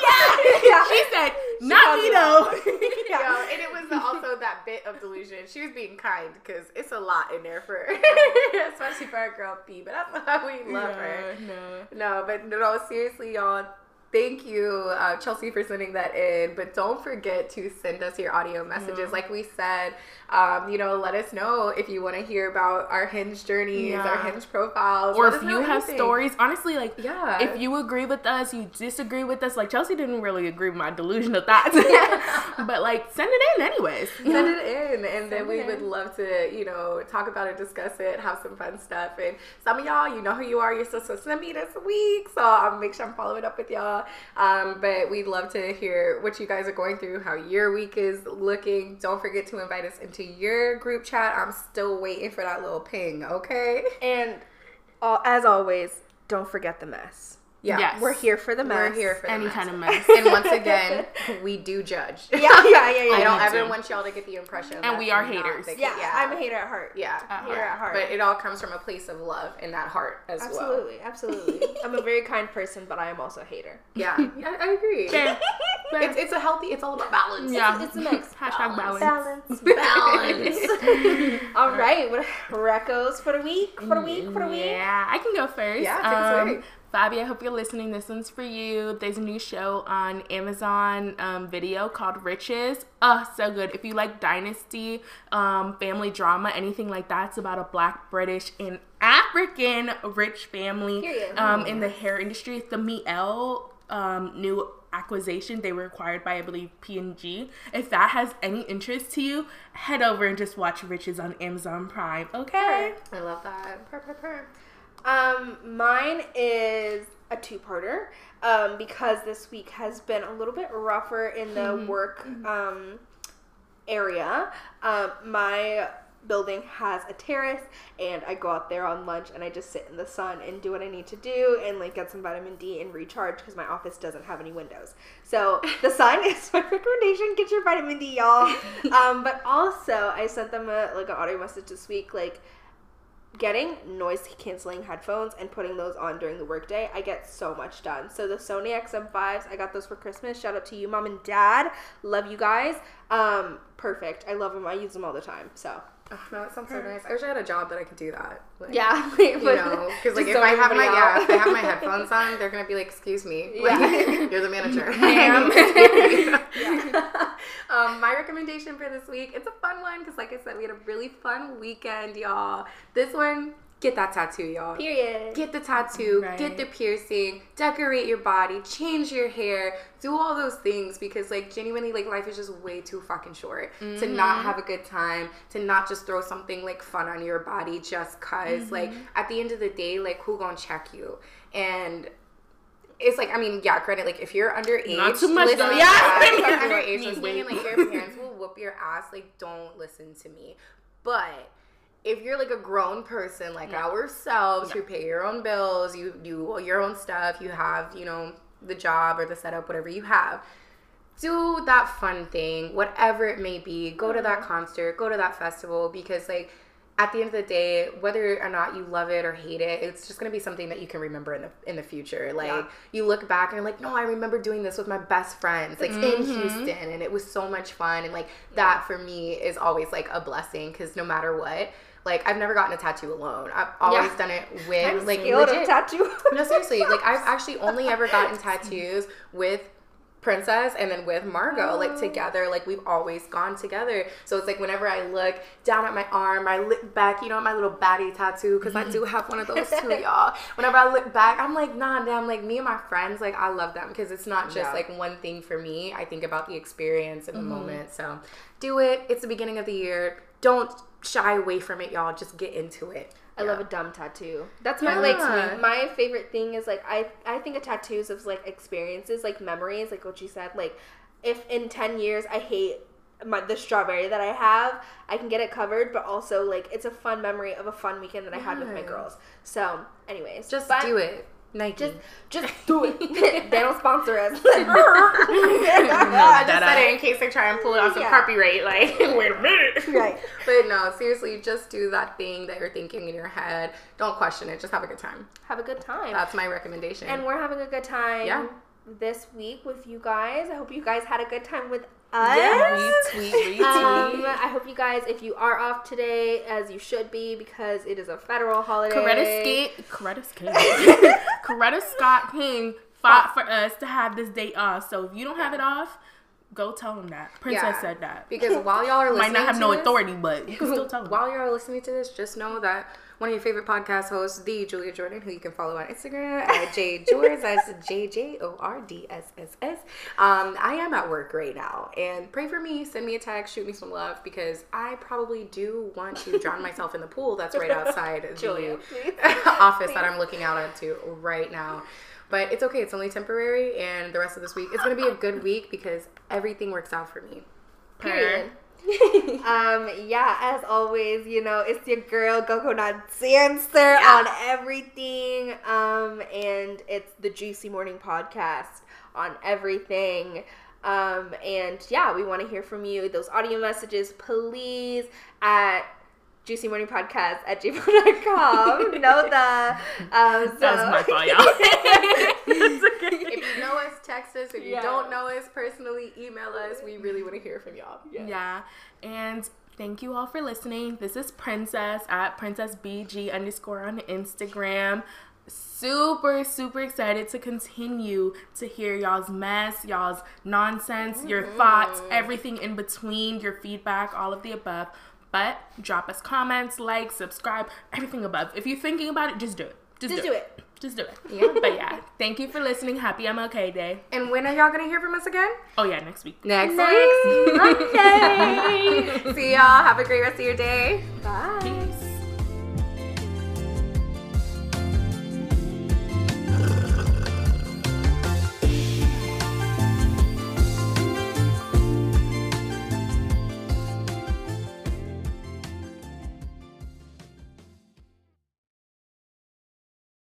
Yeah, She said, "Not me though." Yo, and it was also that bit of delusion. She was being kind because it's a lot in there for, especially for our girl B. But that's why we love her. no. No, but no, seriously, y'all. Thank you, uh, Chelsea, for sending that in. But don't forget to send us your audio messages. Like we said, um, you know, let us know if you want to hear about our hinge journeys, our hinge profiles, Or if you have anything. stories, honestly, like Yeah. if you agree with us, you disagree with us. Like Chelsea didn't really agree with my delusional thoughts, but like send it in anyways. send it in and then we it would love to you know talk about it discuss it have some fun stuff and some of y'all you know who you are you're supposed to send me this week so i'll make sure i'm following up with y'all um, but we'd love to hear what you guys are going through how your week is looking. Don't forget to invite us into your group chat. I'm still waiting for that little ping okay? And uh, as always, don't forget the mess. Yeah. Yes. We're here for the mess. We're here for the Any mess. kind of mess. And once again, we do judge. Yeah, yeah, yeah, yeah. I don't ever too. want y'all to get the impression. And we are haters. the- yeah, I'm a hater at heart. Yeah. At Hater at heart. But it all comes from a place of love in that heart as well. Absolutely, absolutely. I'm a very kind person, but I am also a hater. Yeah, I, I agree. Fair. Fair. It's, it's a healthy, it's all about balance. yeah. It's a mix. Hashtag balance. Balance. Balance. All right, what recos for the week? For the week? For the week? Yeah, I can go first. Yeah, take us away. um, Fabi, I hope you're listening. This one's for you. There's a new show on Amazon um, Video called Riches. Oh, so good. If you like dynasty, um, family drama, anything like that, it's about a black, British, and African rich family um, in the hair industry. It's the Mielle um, new acquisition. They were acquired by, I believe, P&G. If that has any interest to you, head over and just watch Riches on Amazon Prime. Okay. I love that. Purr, purr, purr. Um, mine is a two-parter. Um, because this week has been a little bit rougher in the work um area. Um, my building has a terrace and I go out there on lunch and I just sit in the sun and do what I need to do and like get some vitamin D and recharge because my office doesn't have any windows. So the sun is my recommendation. Get your vitamin D, y'all. um, but also I sent them a like an audio message this week like getting noise canceling headphones and putting those on during the workday, I get so much done. So the Sony XM5s, I got those for Christmas. Shout out to you, mom and dad. Love you guys. Um, perfect. I love them. I use them all the time. So Oh, no, that sounds so nice. I wish I had a job that I could do that. Like, yeah, You know, because like if I have my everybody yeah, if I have my headphones on, they're gonna be like, "Excuse me, like, Yeah. you're the manager." Ma'am. um, my recommendation for this week, it's a fun one because, like I said, we had a really fun weekend, y'all. This one, get that tattoo, y'all. Period. Get the tattoo, Right. get the piercing, decorate your body, change your hair, do all those things because like genuinely like life is just way too fucking short to mm-hmm. not have a good time, to not just throw something like fun on your body just because like mm-hmm. at the end of the day like who gonna check you? And it's like I mean, yeah, granted, like if you're underage, Not too much, listen though. Yeah. that. If you're underage Me. listening like your parents will whoop your ass, like don't listen to me. But if you're like a grown person like ourselves who pay your own bills, you do your own stuff, you have, you know, the job or the setup, whatever you have, do that fun thing, whatever it may be. Go to that mm-hmm. concert, go to that festival because like at the end of the day, whether or not you love it or hate it, it's just gonna be something that you can remember in the in the future. Like Yeah. you look back and you're like, no, I remember doing this with my best friends, like in mm-hmm. Houston, and it was so much fun. And like that for me is always like a blessing because no matter what, like I've never gotten a tattoo alone. I've always Yeah. done it with I'm like legit. tattoo. No, seriously. Like I've actually only ever gotten tattoos with Princess and then with Margot, like oh. together, like we've always gone together. So it's like whenever I look down at my arm, I look back, you know, at my little baddie tattoo, because I do mm-hmm. have one of those too, y'all. Whenever I look back, I'm like, nah, damn, like me and my friends, like I love them because it's not just Yeah. like one thing for me. I think about the experience and the mm-hmm. moment. So do it. It's the beginning of the year. Don't shy away from it, y'all. Just get into it. I love a dumb tattoo. That's my like my favorite thing is like I I think of tattoos as like experiences, like memories, like what you said. Like if in ten years I hate my the strawberry that I have, I can get it covered, but also like it's a fun memory of a fun weekend that I had with my girls. So, anyways, Just but do it. Nike. Just just do it. they don't sponsor us. I just said it in case they try and pull it off some Yeah. copyright. Like, wait a minute. right. But no, seriously, just do that thing that you're thinking in your head. Don't question it. Just have a good time. Have a good time. That's my recommendation. and we're having a good time Yeah. this week with you guys. I hope you guys had a good time with us. Retweet, retweet. Um, I hope you guys, if you are off today, as you should be, because it is a federal holiday. Coretta Skate, Coretta Scott King fought for us to have this day off. So if you don't have it off, go tell them that. Princess Yeah. said that. because while y'all are listening Might not have no this- authority, but you can still tell him. While y'all are listening to this, just know that one of your favorite podcast hosts, the Julia Jordan, who you can follow on Instagram at J Jords, that's J J O R D S S S. Um, I am at work right now, and pray for me. Send me a text, shoot me some love, because I probably do want to drown myself in the pool that's right outside Julia, the please. office that I'm looking out onto right now. But it's okay. It's only temporary, and the rest of this week it's gonna be a good week because everything works out for me. Period. um, yeah, as always, you know, it's your girl Coconut Dancer on everything. Um, and it's the Juicy Morning Podcast on everything. Um, and yeah, we want to hear from you. Those audio messages, please, at Juicy Morning Podcast at gmail.com. know the. Um, so. That was my y'all. If you know us, text us. If you Yeah. don't know us personally, email us. We really want to hear from y'all. Yeah. And thank you all for listening. This is Princess at PrincessBG underscore on Instagram. Super, super excited to continue to hear y'all's mess, y'all's nonsense, your mm-hmm. thoughts, everything in between, your feedback, all of the above. But drop us comments, like, subscribe, everything above. If you're thinking about it, just do it. Just, Just do, do it. it. Just do it. Yeah. But yeah, thank you for listening. Happy MLK Day. And when are y'all to hear from us again? Oh yeah, next week. Next, Next week. Monday. See y'all. Have a great rest of your day. Bye.